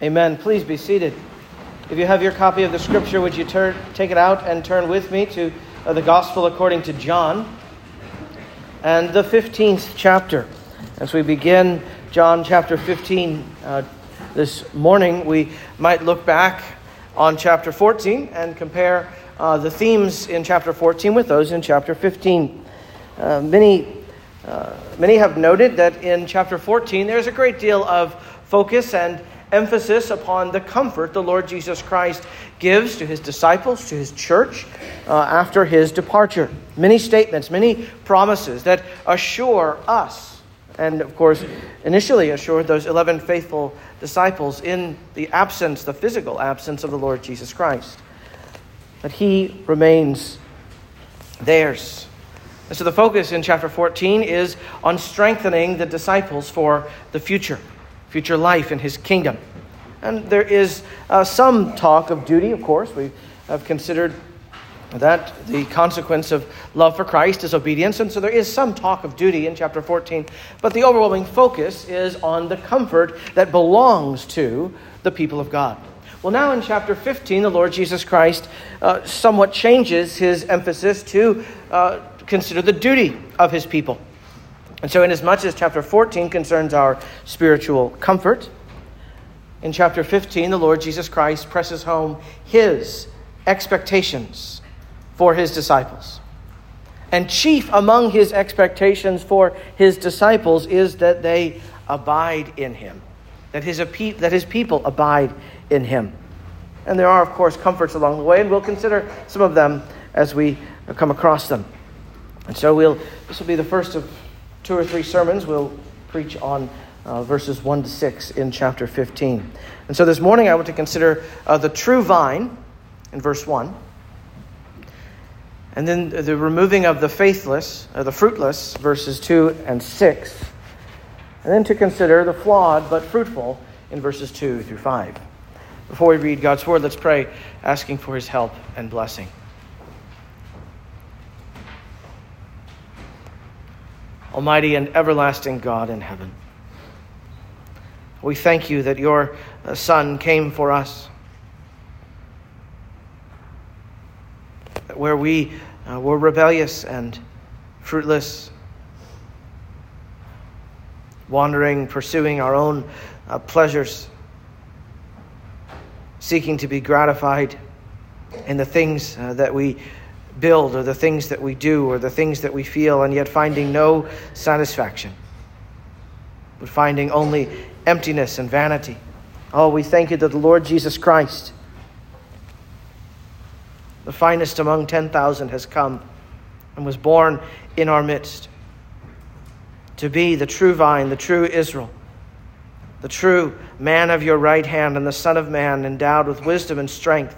Amen. Please be seated. If you have your copy of the scripture, would you turn, take it out and turn with me to uh, the Gospel according to John and the 15th chapter. As we begin John chapter 15 uh, this morning, we might look back on chapter 14 and compare uh, the themes in chapter 14 with those in chapter 15. Uh, many, uh, many have noted that in chapter 14 there's a great deal of focus and emphasis upon the comfort the Lord Jesus Christ gives to his disciples, to his church, uh, after his departure. Many statements, many promises that assure us, and of course, initially assured those 11 faithful disciples in the absence, the physical absence of the Lord Jesus Christ, that he remains theirs. And so the focus in chapter 14 is on strengthening the disciples for the future future life in his kingdom. And there is uh, some talk of duty, of course. We have considered that the consequence of love for Christ is obedience, and so there is some talk of duty in chapter 14. But the overwhelming focus is on the comfort that belongs to the people of God. Well, now in chapter 15, the Lord Jesus Christ uh, somewhat changes his emphasis to uh, consider the duty of his people. And so, inasmuch as much as chapter 14 concerns our spiritual comfort, in chapter 15, the Lord Jesus Christ presses home his expectations for his disciples. And chief among his expectations for his disciples is that they abide in him, that his, that his people abide in him. And there are, of course, comforts along the way, and we'll consider some of them as we come across them. And so we'll, this will be the first of two or three sermons we'll preach on uh, verses 1 to 6 in chapter 15. And so this morning I want to consider uh, the true vine in verse 1. And then the removing of the faithless, or the fruitless, verses 2 and 6. And then to consider the flawed but fruitful in verses 2 through 5. Before we read God's word, let's pray, asking for his help and blessing. Almighty and everlasting God in heaven. We thank you that your uh, Son came for us. Where we uh, were rebellious and fruitless, wandering, pursuing our own uh, pleasures, seeking to be gratified in the things uh, that we build or the things that we do or the things that we feel, and yet finding no satisfaction, but finding only emptiness and vanity. Oh, we thank you that the Lord Jesus Christ, the finest among 10,000, has come and was born in our midst to be the true vine, the true Israel, the true man of your right hand, and the Son of Man, endowed with wisdom and strength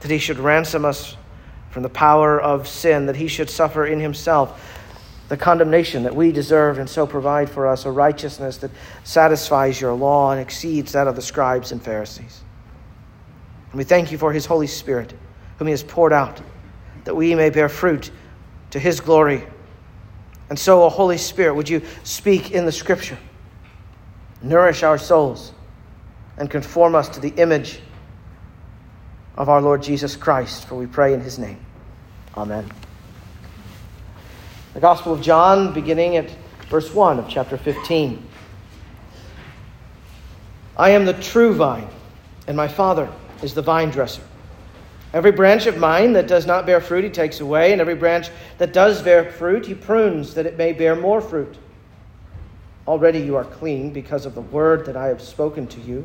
that he should ransom us from the power of sin, that he should suffer in himself the condemnation that we deserve, and so provide for us a righteousness that satisfies your law and exceeds that of the scribes and Pharisees. And we thank you for his Holy Spirit, whom he has poured out, that we may bear fruit to his glory. And so, O Holy Spirit, would you speak in the Scripture, nourish our souls, and conform us to the image of our Lord Jesus Christ, for we pray in his name. Amen. The Gospel of John, beginning at verse 1 of chapter 15. I am the true vine, and my Father is the vine dresser. Every branch of mine that does not bear fruit, he takes away, and every branch that does bear fruit, he prunes, that it may bear more fruit. Already you are clean because of the word that I have spoken to you.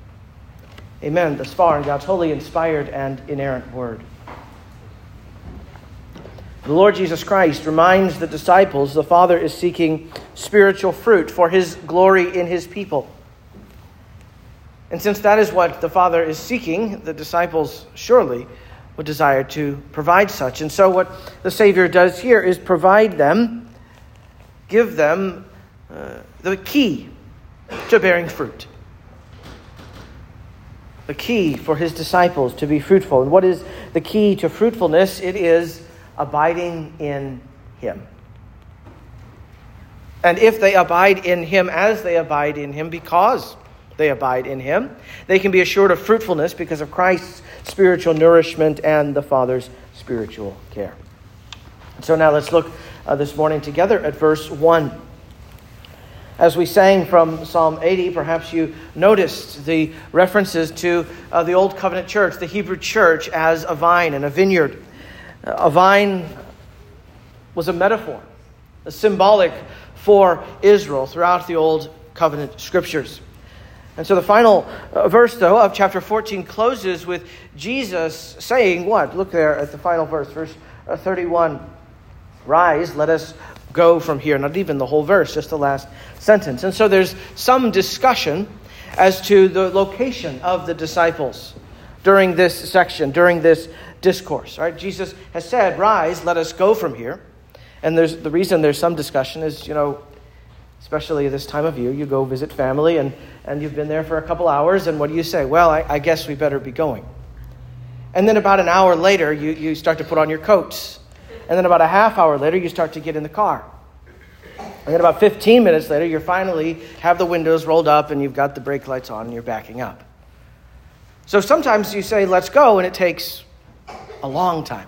Amen. Thus far in God's holy, inspired, and inerrant word. The Lord Jesus Christ reminds the disciples the Father is seeking spiritual fruit for his glory in his people. And since that is what the Father is seeking, the disciples surely would desire to provide such. And so, what the Savior does here is provide them, give them uh, the key to bearing fruit. The key for his disciples to be fruitful. And what is the key to fruitfulness? It is abiding in him. And if they abide in him as they abide in him, because they abide in him, they can be assured of fruitfulness because of Christ's spiritual nourishment and the Father's spiritual care. So now let's look uh, this morning together at verse 1. As we sang from Psalm 80, perhaps you noticed the references to uh, the Old Covenant church, the Hebrew church, as a vine and a vineyard. A vine was a metaphor, a symbolic for Israel throughout the Old Covenant scriptures. And so the final uh, verse, though, of chapter 14 closes with Jesus saying, What? Look there at the final verse, verse uh, 31. Rise, let us go from here. Not even the whole verse, just the last sentence. And so there's some discussion as to the location of the disciples during this section, during this discourse. Right? Jesus has said, Rise, let us go from here. And there's, the reason there's some discussion is, you know, especially this time of year, you go visit family and, and you've been there for a couple hours, and what do you say? Well, I, I guess we better be going. And then about an hour later, you, you start to put on your coats. And then about a half hour later, you start to get in the car. And then about 15 minutes later, you finally have the windows rolled up and you've got the brake lights on and you're backing up. So sometimes you say, let's go, and it takes a long time.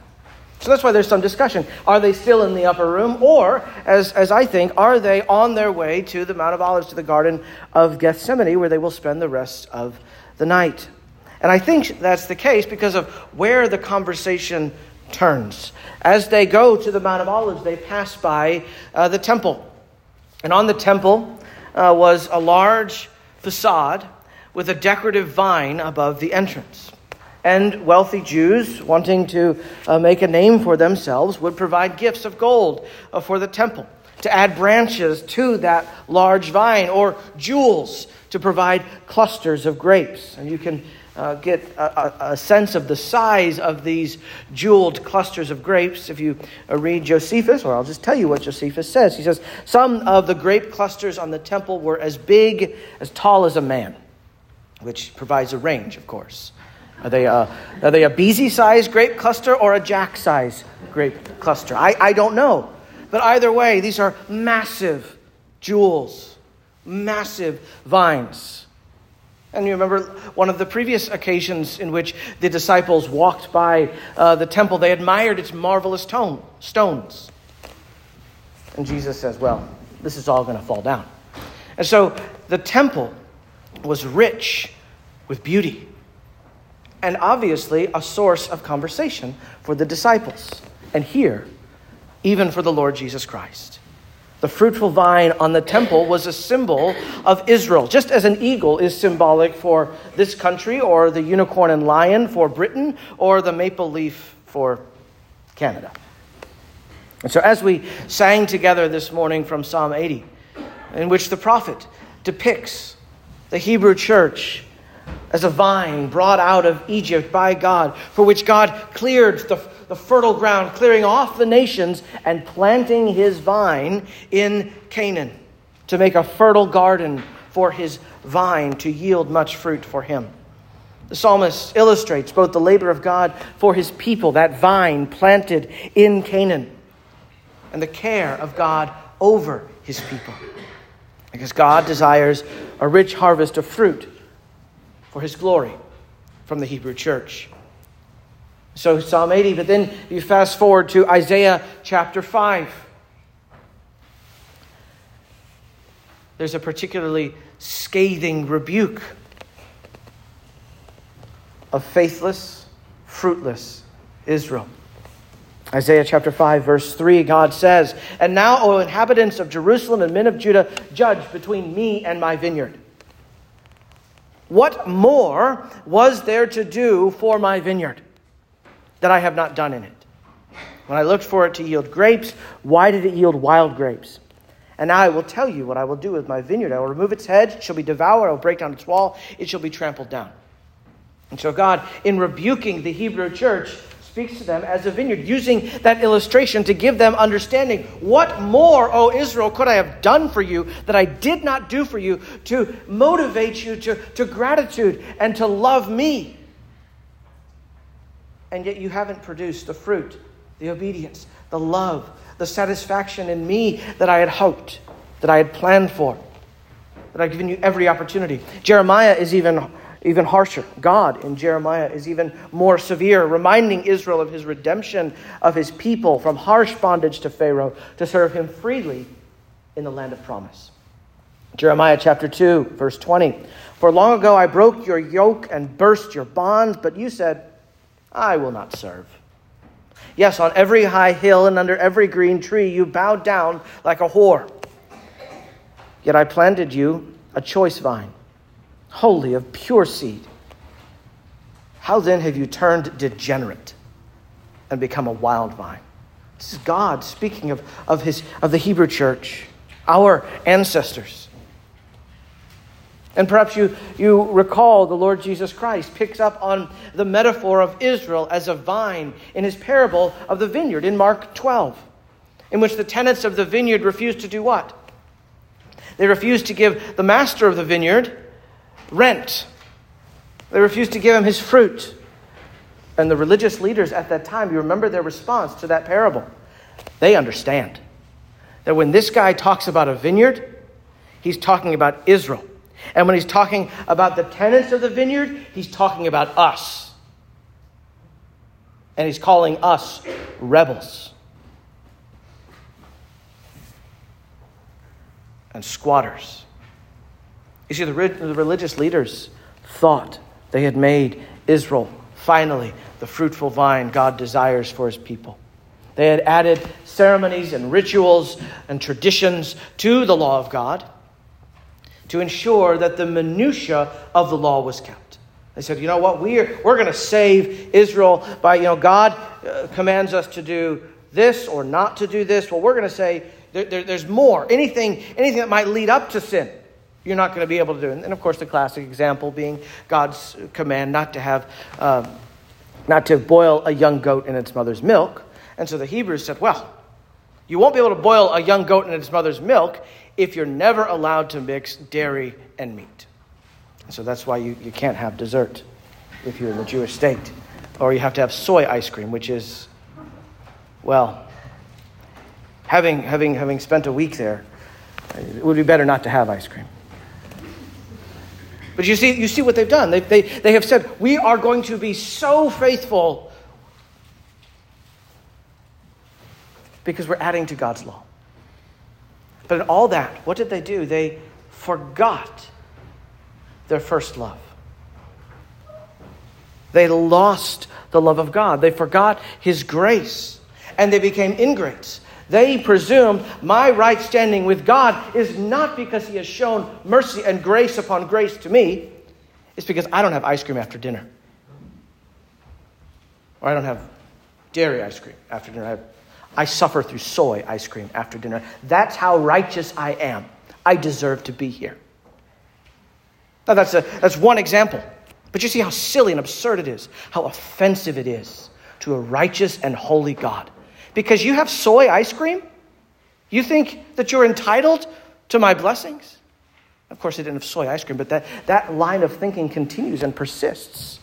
So that's why there's some discussion. Are they still in the upper room? Or, as, as I think, are they on their way to the Mount of Olives, to the Garden of Gethsemane, where they will spend the rest of the night? And I think that's the case because of where the conversation turns. As they go to the Mount of Olives, they pass by uh, the temple. And on the temple uh, was a large facade with a decorative vine above the entrance. And wealthy Jews, wanting to uh, make a name for themselves, would provide gifts of gold uh, for the temple to add branches to that large vine, or jewels to provide clusters of grapes. And you can uh, get a, a, sense of the size of these jeweled clusters of grapes if you uh, read Josephus, or I'll just tell you what Josephus says. He says, Some of the grape clusters on the temple were as big, as tall as a man, which provides a range, of course. Are they a, are they a Beezy size grape cluster or a Jack size grape cluster? I, I don't know. But either way, these are massive jewels, massive vines. And you remember one of the previous occasions in which the disciples walked by uh, the temple, they admired its marvelous tone, stones. And Jesus says, Well, this is all going to fall down. And so the temple was rich with beauty and obviously a source of conversation for the disciples. And here, even for the Lord Jesus Christ. The fruitful vine on the temple was a symbol of Israel, just as an eagle is symbolic for this country, or the unicorn and lion for Britain, or the maple leaf for Canada. And so, as we sang together this morning from Psalm 80, in which the prophet depicts the Hebrew church as a vine brought out of Egypt by God, for which God cleared the, the fertile ground, clearing off the nations and planting his vine in Canaan to make a fertile garden for his vine to yield much fruit for him. The psalmist illustrates both the labor of God for his people, that vine planted in Canaan, and the care of God over his people. Because God desires a rich harvest of fruit for his glory from the Hebrew church. So, Psalm 80, but then you fast forward to Isaiah chapter 5. There's a particularly scathing rebuke of faithless, fruitless Israel. Isaiah chapter 5, verse 3, God says, And now, O inhabitants of Jerusalem and men of Judah, judge between me and my vineyard. What more was there to do for my vineyard that I have not done in it? When I looked for it to yield grapes, why did it yield wild grapes? And I will tell you what I will do with my vineyard. I will remove its hedge, it shall be devoured, I will break down its wall, it shall be trampled down. And so God, in rebuking the Hebrew church, speaks to them as a vineyard, using that illustration to give them understanding. What more, O Israel, could I have done for you that I did not do for you to motivate you to, to gratitude and to love me? And yet you haven't produced the fruit, the obedience, the love, the satisfaction in me that I had hoped, that I had planned for, that I've given you every opportunity. Jeremiah is even even harsher. God in Jeremiah is even more severe, reminding Israel of his redemption of his people from harsh bondage to Pharaoh to serve him freely in the land of promise. Jeremiah chapter 2, verse 20. For long ago I broke your yoke and burst your bonds, but you said, I will not serve. Yes, on every high hill and under every green tree you bowed down like a whore. Yet I planted you a choice vine holy, of pure seed. How then have you turned degenerate and become a wild vine? This is God speaking of, of, his, of the Hebrew church, our ancestors. And perhaps you, you recall the Lord Jesus Christ picks up on the metaphor of Israel as a vine in his parable of the vineyard in Mark 12, in which the tenants of the vineyard refused to do what? They refused to give the master of the vineyard rent. They refused to give him his fruit. And the religious leaders at that time, you remember their response to that parable. They understand that when this guy talks about a vineyard, he's talking about Israel. And when he's talking about the tenants of the vineyard, he's talking about us. And he's calling us rebels and squatters. You see, the, the religious leaders thought they had made Israel finally the fruitful vine God desires for his people. They had added ceremonies and rituals and traditions to the law of God to ensure that the minutiae of the law was kept. They said, you know what, we're, we're going to save Israel by, you know, God uh, commands us to do this or not to do this. Well, we're going to say there, there, there's more. Anything, anything that might lead up to sin you're not going to be able to do. It. And, of course, the classic example being God's command not to have, uh, not to boil a young goat in its mother's milk. And so the Hebrews said, well, you won't be able to boil a young goat in its mother's milk if you're never allowed to mix dairy and meat. So that's why you, you can't have dessert if you're in the Jewish state. Or you have to have soy ice cream, which is, well, having, having, having spent a week there, it would be better not to have ice cream. But you see, you see what they've done. They, they, they have said, We are going to be so faithful because we're adding to God's law. But in all that, what did they do? They forgot their first love. They lost the love of God. They forgot His grace. And they became ingrates. They presumed my right standing with God is not because He has shown mercy and grace upon grace to me, it's because I don't have ice cream after dinner. Or I don't have dairy ice cream after dinner. I, have, I suffer through soy ice cream after dinner. That's how righteous I am. I deserve to be here. Now, that's, a, that's one example. But you see how silly and absurd it is, how offensive it is to a righteous and holy God because you have soy ice cream? You think that you're entitled to my blessings? Of course, they didn't have soy ice cream, but that, that line of thinking continues and persists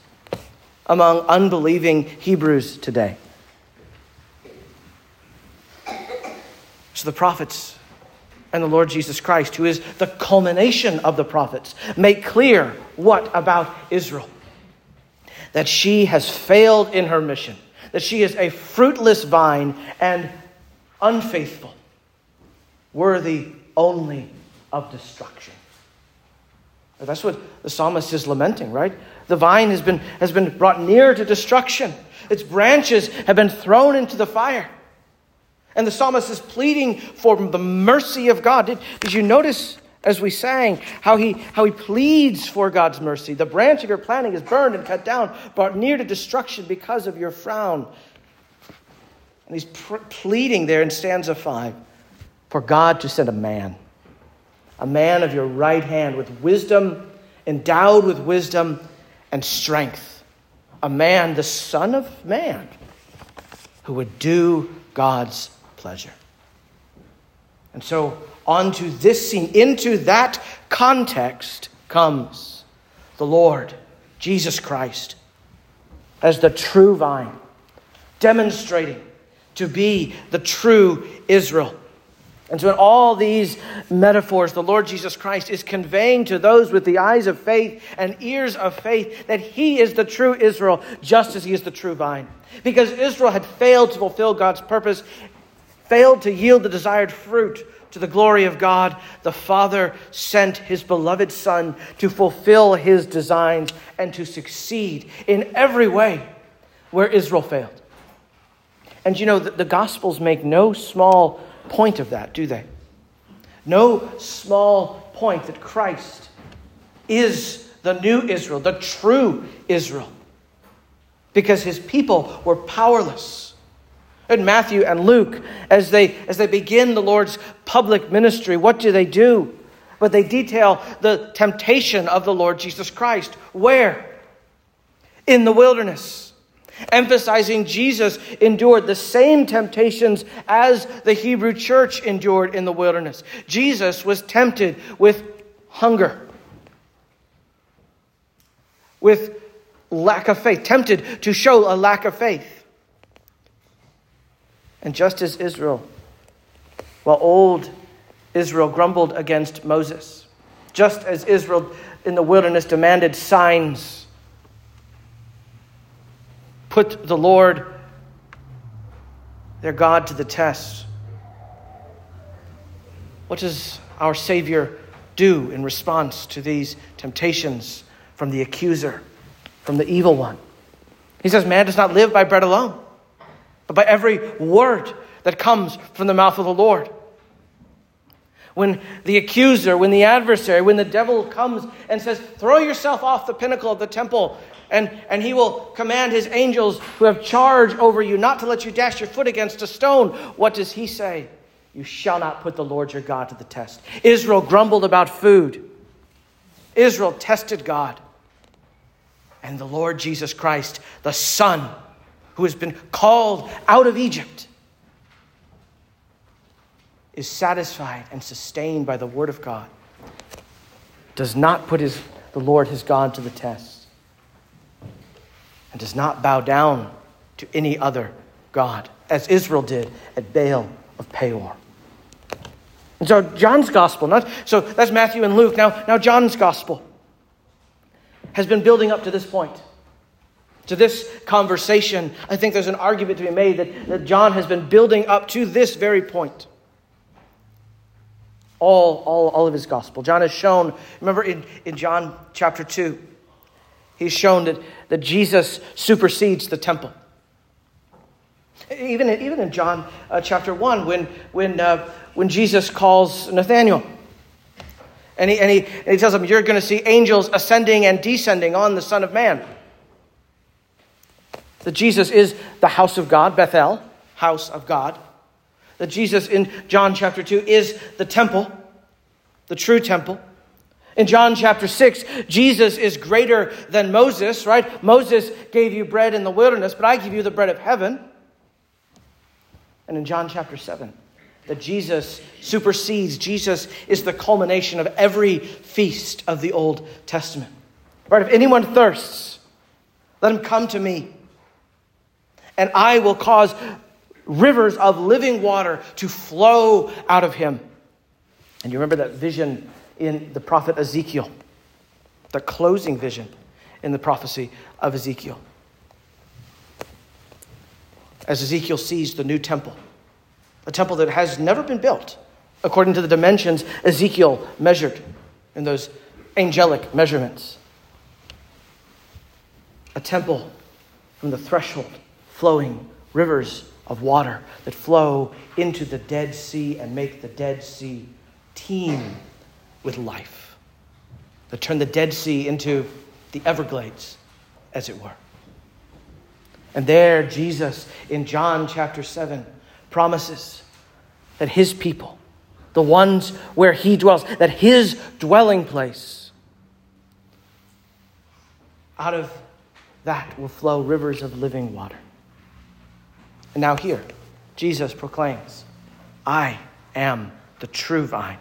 among unbelieving Hebrews today. So the prophets and the Lord Jesus Christ, who is the culmination of the prophets, make clear what about Israel? That she has failed in her mission that she is a fruitless vine and unfaithful, worthy only of destruction. That's what the psalmist is lamenting, right? The vine has been, has been brought near to destruction. Its branches have been thrown into the fire. And the psalmist is pleading for the mercy of God. Did, did you notice as we sang, how he, how he pleads for God's mercy. The branch of your planting is burned and cut down, brought near to destruction because of your frown. And he's pr- pleading there in stanza 5 for God to send a man, a man of your right hand with wisdom, endowed with wisdom and strength, a man, the Son of Man, who would do God's pleasure. And so, onto this scene, into that context comes the Lord, Jesus Christ, as the true vine, demonstrating to be the true Israel. And so, in all these metaphors, the Lord Jesus Christ is conveying to those with the eyes of faith and ears of faith that He is the true Israel, just as He is the true vine. Because Israel had failed to fulfill God's purpose, failed to yield the desired fruit to the glory of God, the Father sent His beloved Son to fulfill His designs and to succeed in every way where Israel failed. And you know, the, the Gospels make no small point of that, do they? No small point that Christ is the new Israel, the true Israel, because his people were powerless. And Matthew and Luke, as they, as they begin the Lord's public ministry, what do they do? But they detail the temptation of the Lord Jesus Christ. Where? In the wilderness emphasizing Jesus endured the same temptations as the Hebrew church endured in the wilderness. Jesus was tempted with hunger, with lack of faith, tempted to show a lack of faith. And just as Israel, while old Israel grumbled against Moses, just as Israel in the wilderness demanded signs put the Lord, their God, to the test. What does our Savior do in response to these temptations from the accuser, from the evil one? He says, Man does not live by bread alone, but by every word that comes from the mouth of the Lord. When the accuser, when the adversary, when the devil comes and says, Throw yourself off the pinnacle of the temple, and, and he will command his angels who have charge over you not to let you dash your foot against a stone. What does he say? You shall not put the Lord your God to the test. Israel grumbled about food. Israel tested God. And the Lord Jesus Christ, the Son, who has been called out of Egypt, is satisfied and sustained by the Word of God, does not put his, the Lord his God to the test and does not bow down to any other God, as Israel did at Baal of Peor. And so John's gospel, not, so that's Matthew and Luke. Now, now John's gospel has been building up to this point. To this conversation, I think there's an argument to be made that, that John has been building up to this very point. All, all, all of his gospel. John has shown, remember in, in John chapter 2, He's shown that, that Jesus supersedes the temple. Even, even in John uh, chapter 1, when, when, uh, when Jesus calls Nathanael, and he, and, he, and he tells him, You're going to see angels ascending and descending on the Son of Man. That Jesus is the house of God, Bethel, house of God. That Jesus in John chapter 2 is the temple, the true temple. In John chapter 6, Jesus is greater than Moses, right? Moses gave you bread in the wilderness, but I give you the bread of heaven. And in John chapter 7, that Jesus supersedes, Jesus is the culmination of every feast of the Old Testament. Right? If anyone thirsts, let him come to me, and I will cause rivers of living water to flow out of him. And you remember that vision in the prophet Ezekiel, the closing vision in the prophecy of Ezekiel. As Ezekiel sees the new temple, a temple that has never been built according to the dimensions Ezekiel measured in those angelic measurements. A temple from the threshold flowing rivers of water that flow into the Dead Sea and make the Dead Sea teem with life, that turn the Dead Sea into the Everglades, as it were. And there, Jesus in John chapter 7 promises that his people, the ones where he dwells, that his dwelling place, out of that will flow rivers of living water. And now, here, Jesus proclaims, I am the true vine.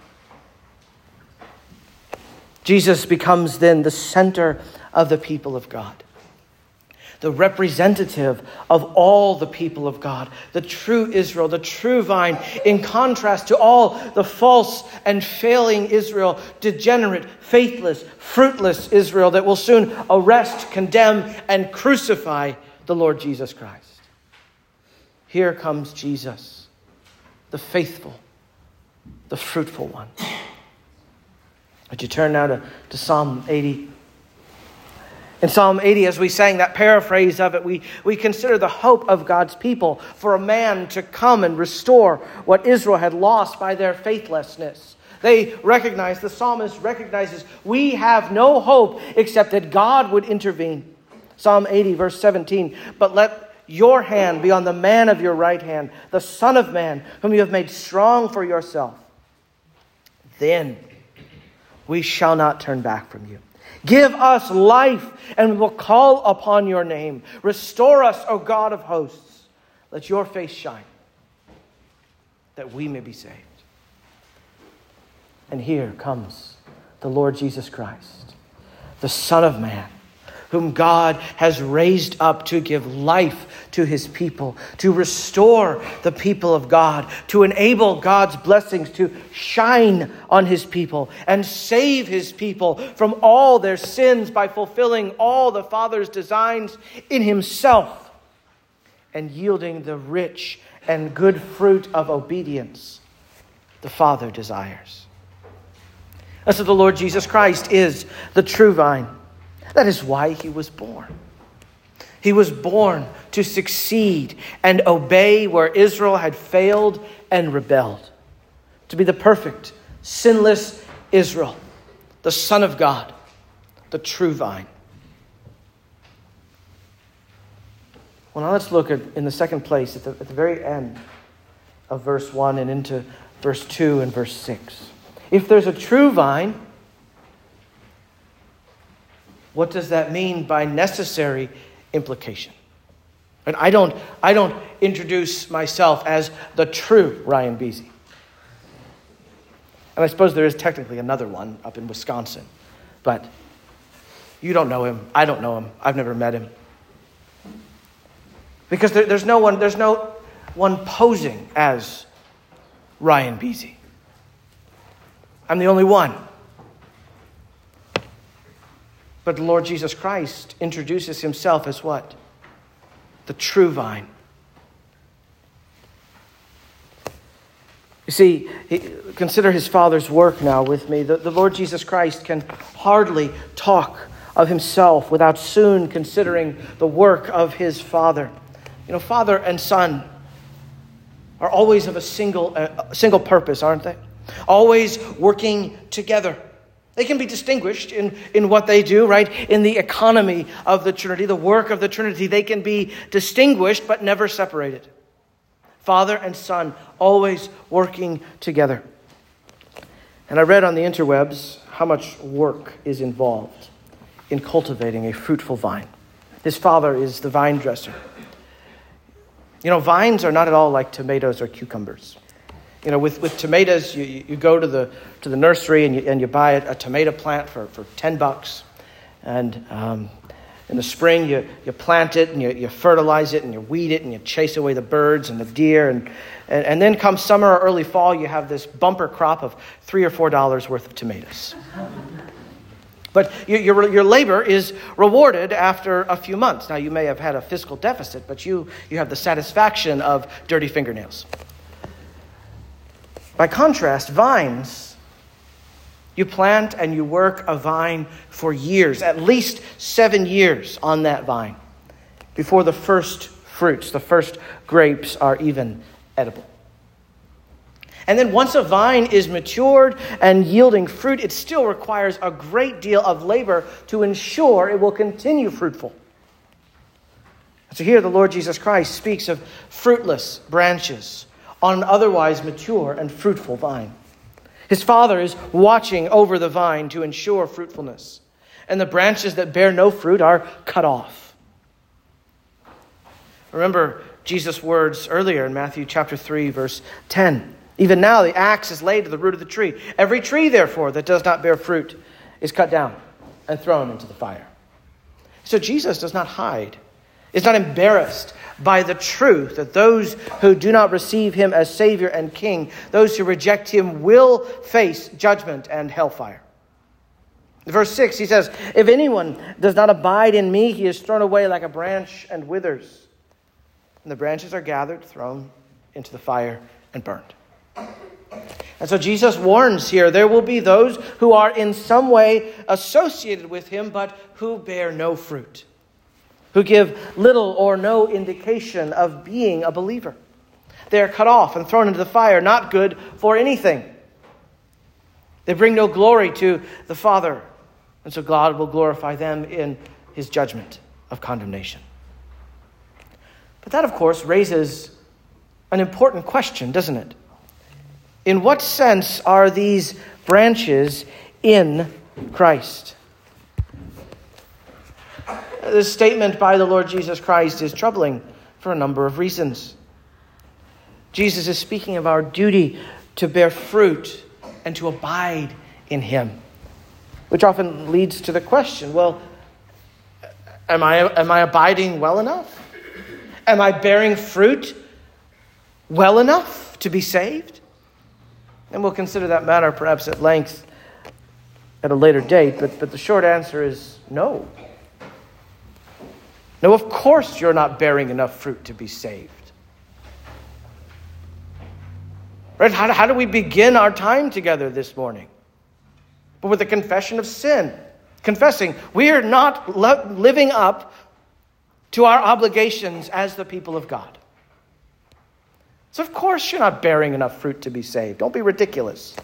Jesus becomes then the center of the people of God the representative of all the people of God, the true Israel, the true vine, in contrast to all the false and failing Israel, degenerate, faithless, fruitless Israel that will soon arrest, condemn, and crucify the Lord Jesus Christ. Here comes Jesus, the faithful, the fruitful one. Would you turn now to, to Psalm 80? In Psalm 80, as we sang that paraphrase of it, we, we consider the hope of God's people for a man to come and restore what Israel had lost by their faithlessness. They recognize, the psalmist recognizes, we have no hope except that God would intervene. Psalm 80, verse 17, but let your hand be on the man of your right hand, the Son of Man, whom you have made strong for yourself. Then we shall not turn back from you. Give us life, and we will call upon your name. Restore us, O God of hosts. Let your face shine, that we may be saved. And here comes the Lord Jesus Christ, the Son of Man whom God has raised up to give life to his people, to restore the people of God, to enable God's blessings to shine on his people and save his people from all their sins by fulfilling all the Father's designs in himself and yielding the rich and good fruit of obedience the Father desires. And so the Lord Jesus Christ is the true vine. That is why he was born. He was born to succeed and obey where Israel had failed and rebelled, to be the perfect, sinless Israel, the Son of God, the true vine. Well, now let's look at, in the second place, at the, at the very end of verse 1 and into verse 2 and verse 6. If there's a true vine, what does that mean by necessary implication? And I don't, I don't introduce myself as the true Ryan Beasy. And I suppose there is technically another one up in Wisconsin. But you don't know him. I don't know him. I've never met him. Because there, there's no one, there's no one posing as Ryan Beasy. I'm the only one. But the Lord Jesus Christ introduces himself as what? The true vine. You see, consider his Father's work now with me. The, the Lord Jesus Christ can hardly talk of himself without soon considering the work of his Father. You know, Father and Son are always of a single, a single purpose, aren't they? Always working together. They can be distinguished in, in what they do, right? In the economy of the Trinity, the work of the Trinity, they can be distinguished but never separated. Father and Son always working together. And I read on the interwebs how much work is involved in cultivating a fruitful vine. His father is the vine dresser. You know, vines are not at all like tomatoes or cucumbers. You know, with, with tomatoes, you, you go to the, to the nursery and you, and you buy a, a tomato plant for, for 10 bucks. And um, in the spring, you, you plant it and you, you fertilize it and you weed it and you chase away the birds and the deer. And, and, and then come summer or early fall, you have this bumper crop of three or four dollars worth of tomatoes. But your, your, your, labor is rewarded after a few months. Now, you may have had a fiscal deficit, but you, you have the satisfaction of dirty fingernails. By contrast, vines, you plant and you work a vine for years, at least seven years on that vine, before the first fruits, the first grapes are even edible. And then once a vine is matured and yielding fruit, it still requires a great deal of labor to ensure it will continue fruitful. So here the Lord Jesus Christ speaks of fruitless branches on an otherwise mature and fruitful vine. His Father is watching over the vine to ensure fruitfulness, and the branches that bear no fruit are cut off. Remember Jesus' words earlier in Matthew chapter 3, verse 10. Even now the axe is laid to the root of the tree. Every tree, therefore, that does not bear fruit is cut down and thrown into the fire. So Jesus does not hide, is not embarrassed by the truth that those who do not receive him as Savior and King, those who reject him, will face judgment and hellfire. Verse 6, he says, If anyone does not abide in me, he is thrown away like a branch and withers. And the branches are gathered, thrown into the fire, and burned. And so Jesus warns here there will be those who are in some way associated with him, but who bear no fruit who give little or no indication of being a believer. They are cut off and thrown into the fire, not good for anything. They bring no glory to the Father, and so God will glorify them in his judgment of condemnation. But that, of course, raises an important question, doesn't it? In what sense are these branches in Christ? This statement by the Lord Jesus Christ is troubling for a number of reasons. Jesus is speaking of our duty to bear fruit and to abide in Him, which often leads to the question well, am I, am I abiding well enough? Am I bearing fruit well enough to be saved? And we'll consider that matter perhaps at length at a later date, but, but the short answer is no. No, of course you're not bearing enough fruit to be saved. Right? How, how do we begin our time together this morning? But with a confession of sin. Confessing we are not living up to our obligations as the people of God. So, of course, you're not bearing enough fruit to be saved. Don't be ridiculous.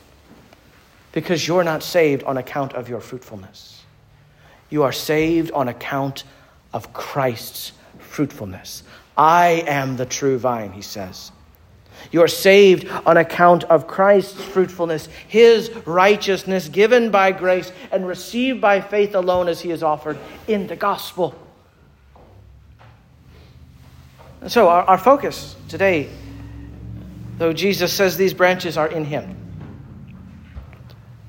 Because you're not saved on account of your fruitfulness. You are saved on account of Christ's fruitfulness. I am the true vine, he says. You are saved on account of Christ's fruitfulness, his righteousness given by grace and received by faith alone as he is offered in the gospel. And so, our, our focus today, though Jesus says these branches are in him,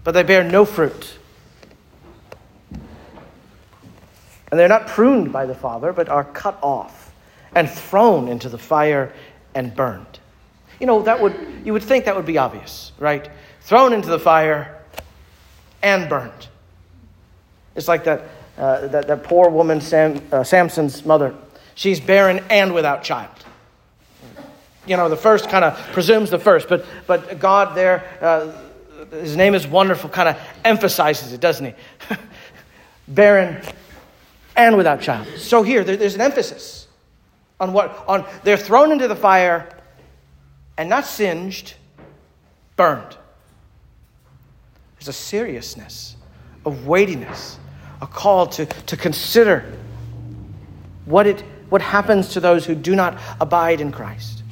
but they bear no fruit And they're not pruned by the Father, but are cut off and thrown into the fire and burned. You know, that would, you would think that would be obvious, right? Thrown into the fire and burned. It's like that, uh, that, that poor woman, Sam, uh, Samson's mother. She's barren and without child. You know, the first kind of presumes the first, but, but God there, uh, his name is wonderful, kind of emphasizes it, doesn't he? barren and without child. So here, there, there's an emphasis on what on they're thrown into the fire and not singed, burned. There's a seriousness, a weightiness, a call to, to consider what it what happens to those who do not abide in Christ.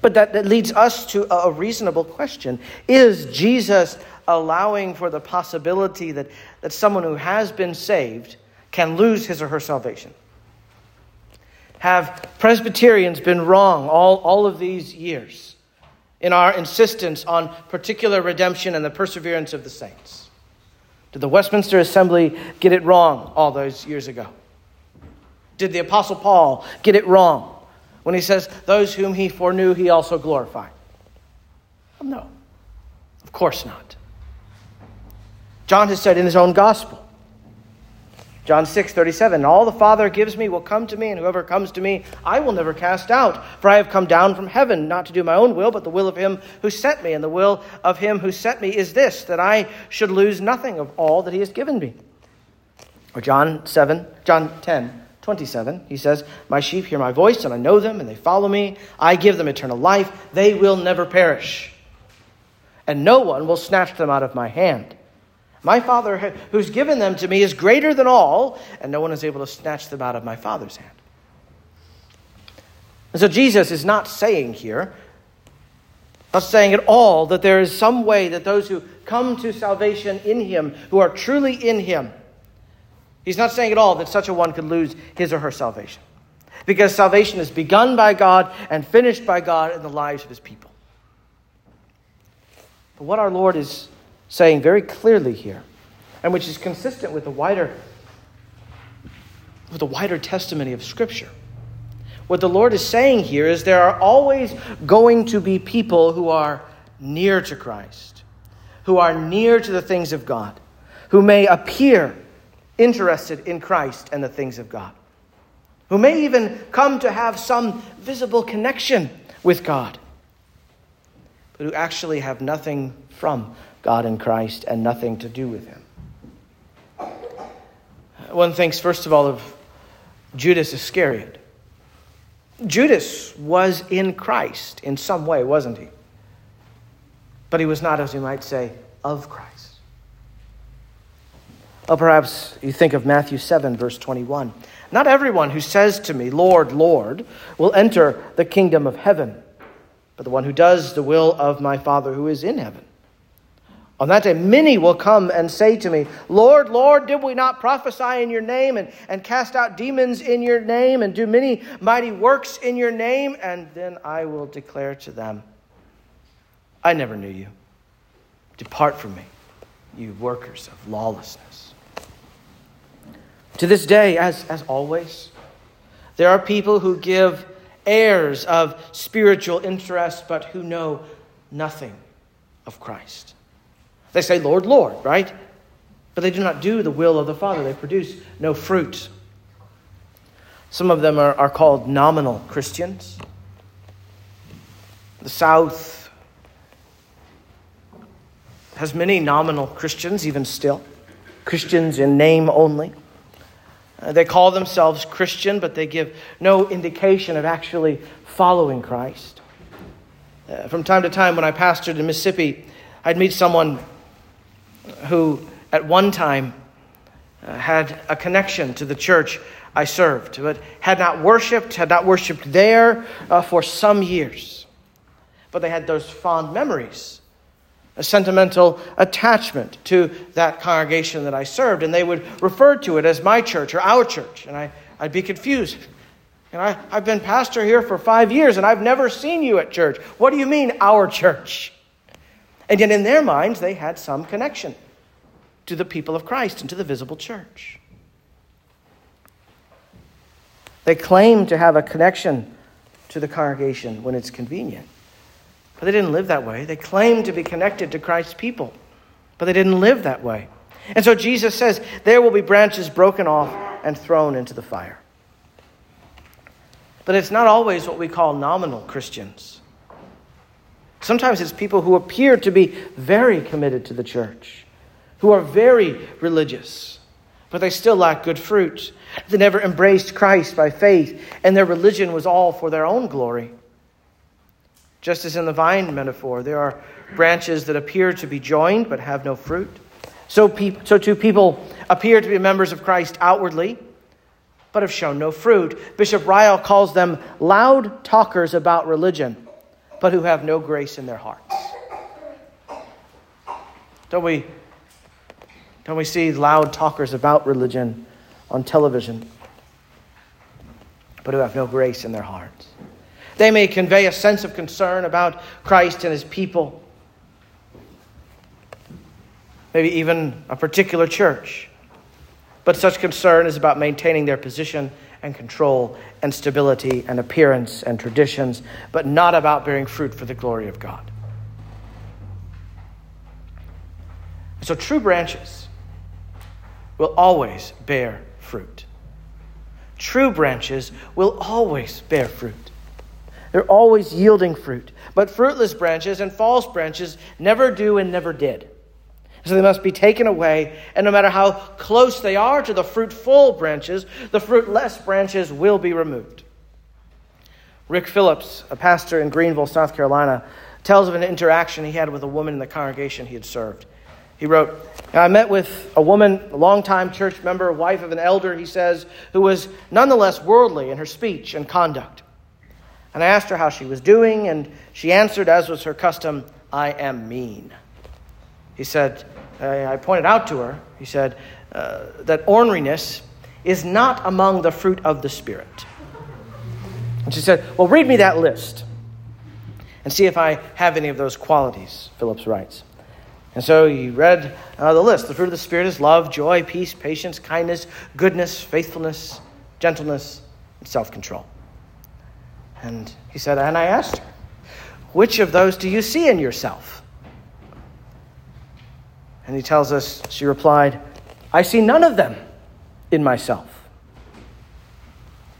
But that, that leads us to a, a reasonable question. Is Jesus allowing for the possibility that, that someone who has been saved can lose his or her salvation. Have Presbyterians been wrong all, all of these years in our insistence on particular redemption and the perseverance of the saints? Did the Westminster Assembly get it wrong all those years ago? Did the Apostle Paul get it wrong when he says, Those whom he foreknew, he also glorified? no, of course not. John has said in his own gospel, John 6, 37, All the Father gives me will come to me, and whoever comes to me, I will never cast out. For I have come down from heaven, not to do my own will, but the will of him who sent me. And the will of him who sent me is this, that I should lose nothing of all that he has given me. Or John 7, John 10, 27, he says, My sheep hear my voice, and I know them, and they follow me. I give them eternal life. They will never perish, and no one will snatch them out of my hand. My Father who's given them to me is greater than all, and no one is able to snatch them out of my Father's hand. And so Jesus is not saying here Not saying at all that there is some way that those who come to salvation in Him, who are truly in Him, He's not saying at all that such a one could lose his or her salvation. Because salvation is begun by God and finished by God in the lives of His people. But what our Lord is saying very clearly here, and which is consistent with the wider, with the wider testimony of Scripture, what the Lord is saying here is there are always going to be people who are near to Christ, who are near to the things of God, who may appear interested in Christ and the things of God, who may even come to have some visible connection with God, but who actually have nothing from God in Christ and nothing to do with Him. One thinks, first of all, of Judas Iscariot Judas was in Christ in some way, wasn't he? But he was not, as you might say, of Christ. Well, perhaps you think of Matthew 7, verse 21. Not everyone who says to me, Lord, Lord, will enter the kingdom of heaven, but the one who does the will of my Father who is in heaven. On that day, many will come and say to me, Lord, Lord, did we not prophesy in your name and, and cast out demons in your name and do many mighty works in your name? And then I will declare to them, I never knew you. Depart from me, you workers of lawlessness. To this day, as, as always, there are people who give airs of spiritual interest, but who know nothing of Christ. They say, Lord, Lord, right? But they do not do the will of the Father. They produce no fruit. Some of them are, are called nominal Christians. The South has many nominal Christians, even still. Christians in name only. Uh, they call themselves Christian, but they give no indication of actually following Christ. Uh, from time to time, when I pastored in Mississippi, I'd meet someone who at one time uh, had a connection to the church I served, but had not worshiped, had not worshiped there uh, for some years. But they had those fond memories, a sentimental attachment to that congregation that I served, and they would refer to it as my church or our church, and I, I'd be confused. And I, I've been pastor here for five years, and I've never seen you at church. What do you mean, our church? And yet, in their minds, they had some connection to the people of Christ and to the visible church. They claim to have a connection to the congregation when it's convenient, but they didn't live that way. They claim to be connected to Christ's people, but they didn't live that way. And so Jesus says, There will be branches broken off and thrown into the fire. But it's not always what we call nominal Christians. Sometimes it's people who appear to be very committed to the church, who are very religious, but they still lack good fruit. They never embraced Christ by faith, and their religion was all for their own glory. Just as in the vine metaphor, there are branches that appear to be joined but have no fruit. So, pe- so too, people appear to be members of Christ outwardly, but have shown no fruit. Bishop Ryle calls them loud talkers about religion but who have no grace in their hearts. Don't we, don't we see loud talkers about religion on television, but who have no grace in their hearts? They may convey a sense of concern about Christ and his people, maybe even a particular church. But such concern is about maintaining their position and control and stability and appearance and traditions, but not about bearing fruit for the glory of God. So, true branches will always bear fruit. True branches will always bear fruit. They're always yielding fruit. But fruitless branches and false branches never do and never did. So they must be taken away, and no matter how close they are to the fruitful branches, the fruitless branches will be removed. Rick Phillips, a pastor in Greenville, South Carolina, tells of an interaction he had with a woman in the congregation he had served. He wrote, I met with a woman, a longtime church member, wife of an elder, he says, who was nonetheless worldly in her speech and conduct. And I asked her how she was doing, and she answered, as was her custom, I am mean. He said, I pointed out to her, he said, uh, that orneriness is not among the fruit of the Spirit. And she said, Well, read me that list and see if I have any of those qualities, Phillips writes. And so he read uh, the list. The fruit of the Spirit is love, joy, peace, patience, kindness, goodness, faithfulness, gentleness, and self control. And he said, And I asked her, Which of those do you see in yourself? And he tells us, She replied, I see none of them in myself.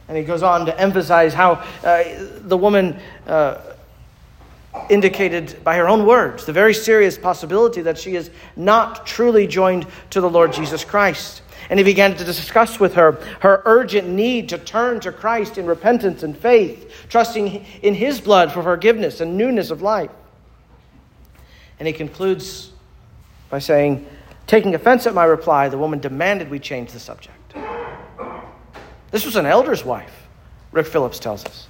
And he goes on to emphasize how uh, the woman uh, indicated by her own words the very serious possibility that she is not truly joined to the Lord Jesus Christ. And he began to discuss with her her urgent need to turn to Christ in repentance and faith, trusting in his blood for forgiveness and newness of life. And he concludes by saying, Taking offense at my reply, the woman demanded we change the subject. This was an elder's wife, Rick Phillips tells us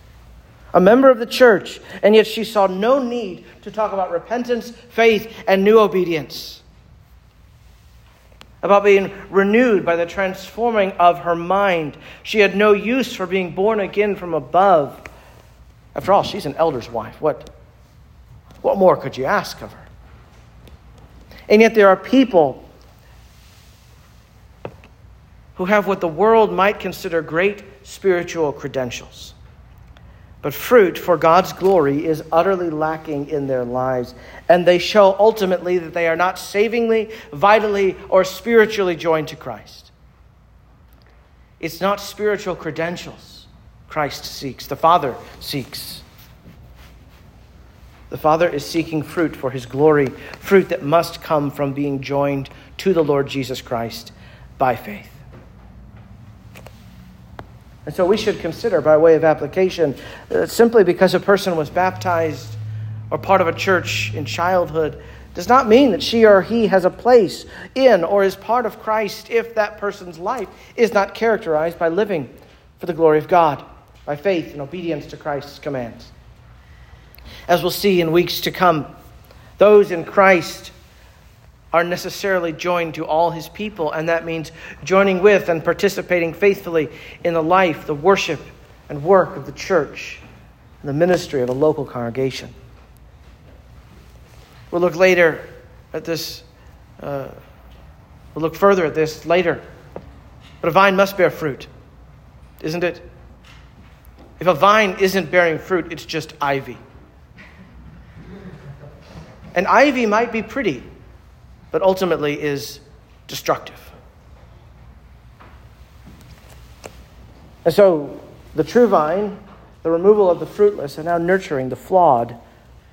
a member of the church, and yet she saw no need to talk about repentance, faith, and new obedience. About being renewed by the transforming of her mind. She had no use for being born again from above. After all, she's an elder's wife. What, what more could you ask of her? And yet, there are people who have what the world might consider great spiritual credentials. But fruit for God's glory is utterly lacking in their lives, and they show ultimately that they are not savingly, vitally, or spiritually joined to Christ. It's not spiritual credentials Christ seeks, the Father seeks. The Father is seeking fruit for his glory, fruit that must come from being joined to the Lord Jesus Christ by faith. And so we should consider, by way of application, uh, simply because a person was baptized or part of a church in childhood does not mean that she or he has a place in or is part of Christ if that person's life is not characterized by living for the glory of God, by faith and obedience to Christ's commands. As we'll see in weeks to come, those in Christ are necessarily joined to all his people, and that means joining with and participating faithfully in the life, the worship, and work of the church, and the ministry of a local congregation. We'll look later at this, uh, we'll look further at this later. But a vine must bear fruit, isn't it? If a vine isn't bearing fruit, it's just ivy. And ivy might be pretty, but ultimately is destructive. And so the true vine, the removal of the fruitless, and now nurturing the flawed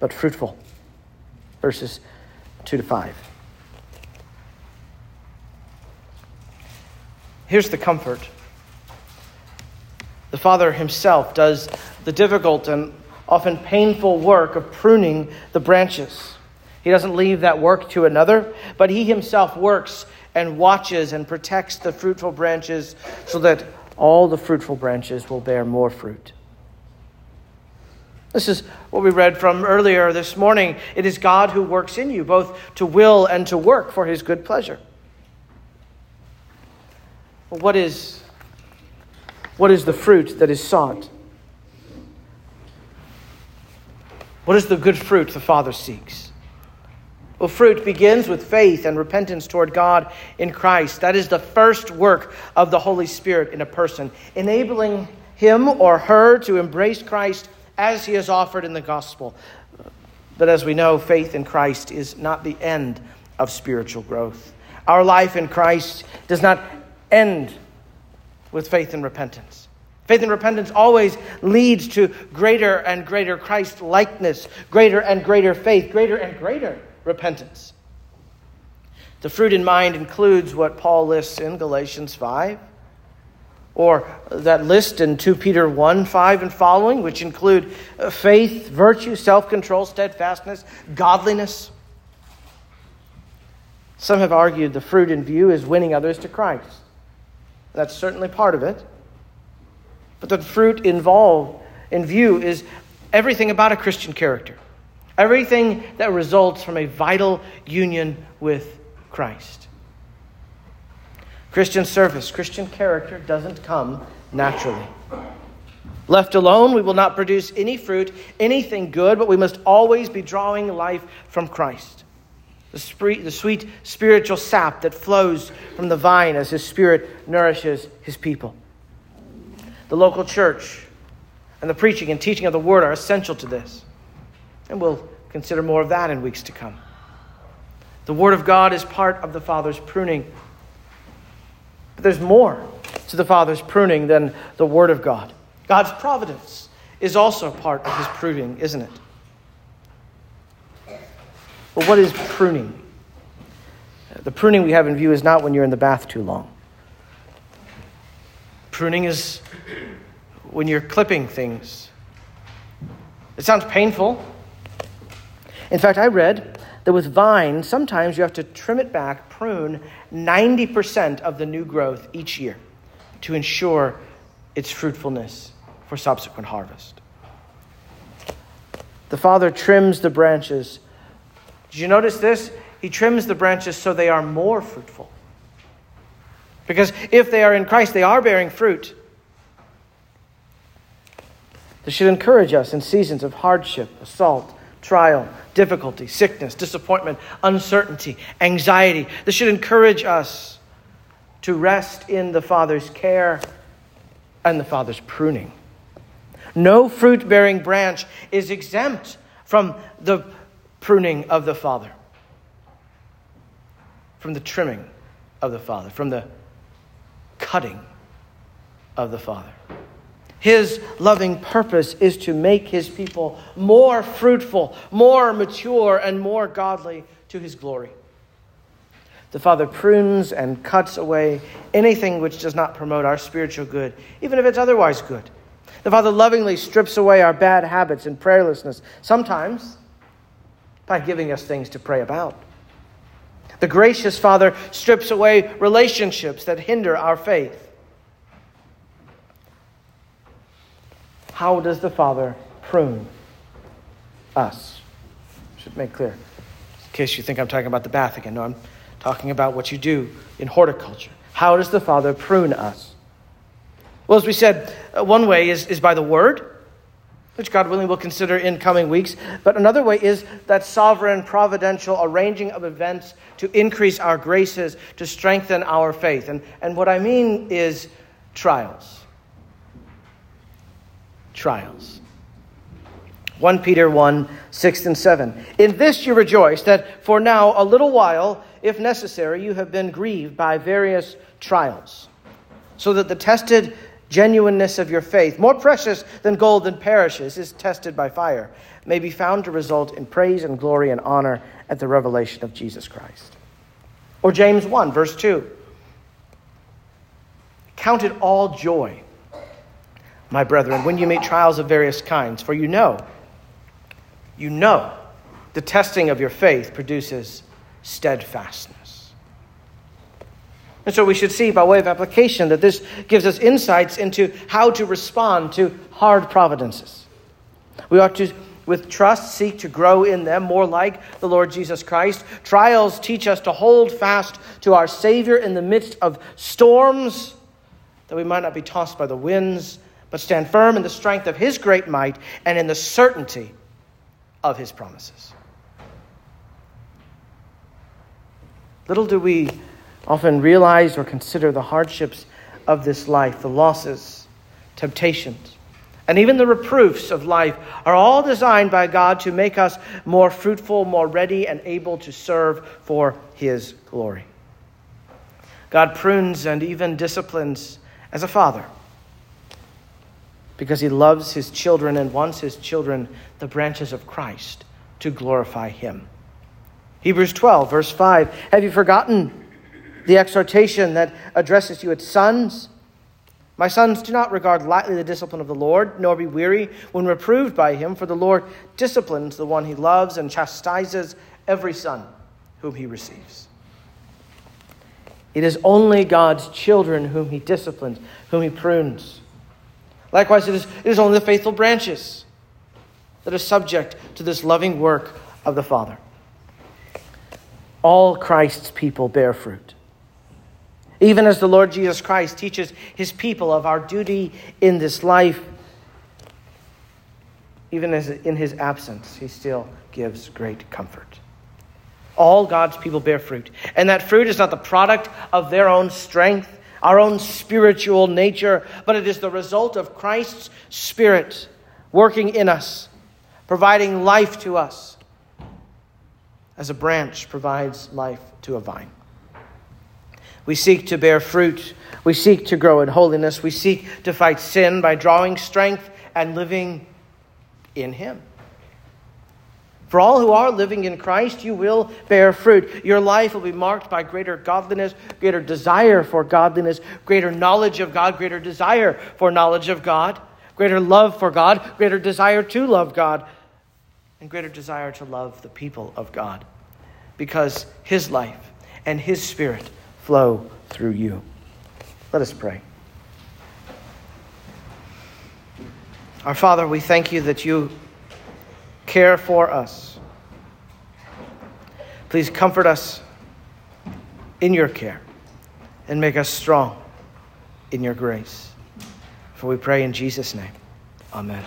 but fruitful. Verses 2 to 5. Here's the comfort. The Father Himself does the difficult and often painful work of pruning the branches. He doesn't leave that work to another, but he himself works and watches and protects the fruitful branches so that all the fruitful branches will bear more fruit. This is what we read from earlier this morning. It is God who works in you, both to will and to work for his good pleasure. What is, what is the fruit that is sought? What is the good fruit the Father seeks? Well, fruit begins with faith and repentance toward God in Christ. That is the first work of the Holy Spirit in a person, enabling him or her to embrace Christ as he is offered in the gospel. But as we know, faith in Christ is not the end of spiritual growth. Our life in Christ does not end with faith and repentance. Faith and repentance always leads to greater and greater Christ likeness, greater and greater faith, greater and greater repentance. The fruit in mind includes what Paul lists in Galatians 5, or that list in 2 Peter 1 5 and following, which include uh, faith, virtue, self control, steadfastness, godliness. Some have argued the fruit in view is winning others to Christ. That's certainly part of it. But the fruit involved in view is everything about a Christian character, everything that results from a vital union with Christ. Christian service, Christian character doesn't come naturally. Left alone, we will not produce any fruit, anything good, but we must always be drawing life from Christ. The, sweet, the sweet spiritual sap that flows from the vine as His Spirit nourishes His people. The local church and the preaching and teaching of the Word are essential to this. And we'll consider more of that in weeks to come. The Word of God is part of the Father's pruning. But there's more to the Father's pruning than the Word of God. God's providence is also part of his pruning, isn't it? Well, what is pruning? The pruning we have in view is not when you're in the bath too long. Pruning is when you're clipping things. It sounds painful. In fact, I read that with vine, sometimes you have to trim it back, prune 90% of the new growth each year to ensure its fruitfulness for subsequent harvest. The Father trims the branches. Did you notice this? He trims the branches so they are more fruitful. Because if they are in Christ, they are bearing fruit. This should encourage us in seasons of hardship, assault, trial, difficulty, sickness, disappointment, uncertainty, anxiety. This should encourage us to rest in the Father's care and the Father's pruning. No fruit bearing branch is exempt from the pruning of the Father, from the trimming of the Father, from the cutting of the Father. His loving purpose is to make his people more fruitful, more mature, and more godly to his glory. The Father prunes and cuts away anything which does not promote our spiritual good, even if it's otherwise good. The Father lovingly strips away our bad habits and prayerlessness, sometimes by giving us things to pray about. The gracious Father strips away relationships that hinder our faith. How does the Father prune us? Should make clear. In case you think I'm talking about the bath again. No, I'm talking about what you do in horticulture. How does the Father prune us? Well, as we said, uh, one way is, is by the word, which God willing will consider in coming weeks. But another way is that sovereign, providential arranging of events to increase our graces, to strengthen our faith. And, and what I mean is trials. Trials. 1 Peter 1 6 and 7. In this you rejoice, that for now, a little while, if necessary, you have been grieved by various trials, so that the tested genuineness of your faith, more precious than gold that perishes, is tested by fire, may be found to result in praise and glory and honor at the revelation of Jesus Christ. Or James 1, verse 2. Count it all joy, my brethren, when you meet trials of various kinds, for you know, you know, the testing of your faith produces steadfastness. And so we should see, by way of application, that this gives us insights into how to respond to hard providences. We ought to, with trust, seek to grow in them more like the Lord Jesus Christ. Trials teach us to hold fast to our Savior in the midst of storms, that we might not be tossed by the winds, but stand firm in the strength of His great might and in the certainty of His promises. Little do we often realize or consider the hardships of this life, the losses, temptations, and even the reproofs of life are all designed by God to make us more fruitful, more ready, and able to serve for His glory. God prunes and even disciplines as a father because He loves His children and wants His children, the branches of Christ, to glorify Him. Hebrews 12, verse 5 Have you forgotten? the exhortation that addresses you as sons. My sons, do not regard lightly the discipline of the Lord, nor be weary when reproved by him, for the Lord disciplines the one he loves and chastises every son whom he receives. It is only God's children whom he disciplines, whom he prunes. Likewise, it is, it is only the faithful branches that are subject to this loving work of the Father. All Christ's people bear fruit. Even as the Lord Jesus Christ teaches his people of our duty in this life, even as in his absence, he still gives great comfort. All God's people bear fruit. And that fruit is not the product of their own strength, our own spiritual nature, but it is the result of Christ's Spirit working in us, providing life to us, as a branch provides life to a vine. We seek to bear fruit. We seek to grow in holiness. We seek to fight sin by drawing strength and living in Him. For all who are living in Christ, you will bear fruit. Your life will be marked by greater godliness, greater desire for godliness, greater knowledge of God, greater desire for knowledge of God, greater love for God, greater desire to love God, and greater desire to love the people of God. Because His life and His Spirit flow through you. Let us pray. Our Father, we thank you that you care for us. Please comfort us in your care and make us strong in your grace. For we pray in Jesus' name. Amen.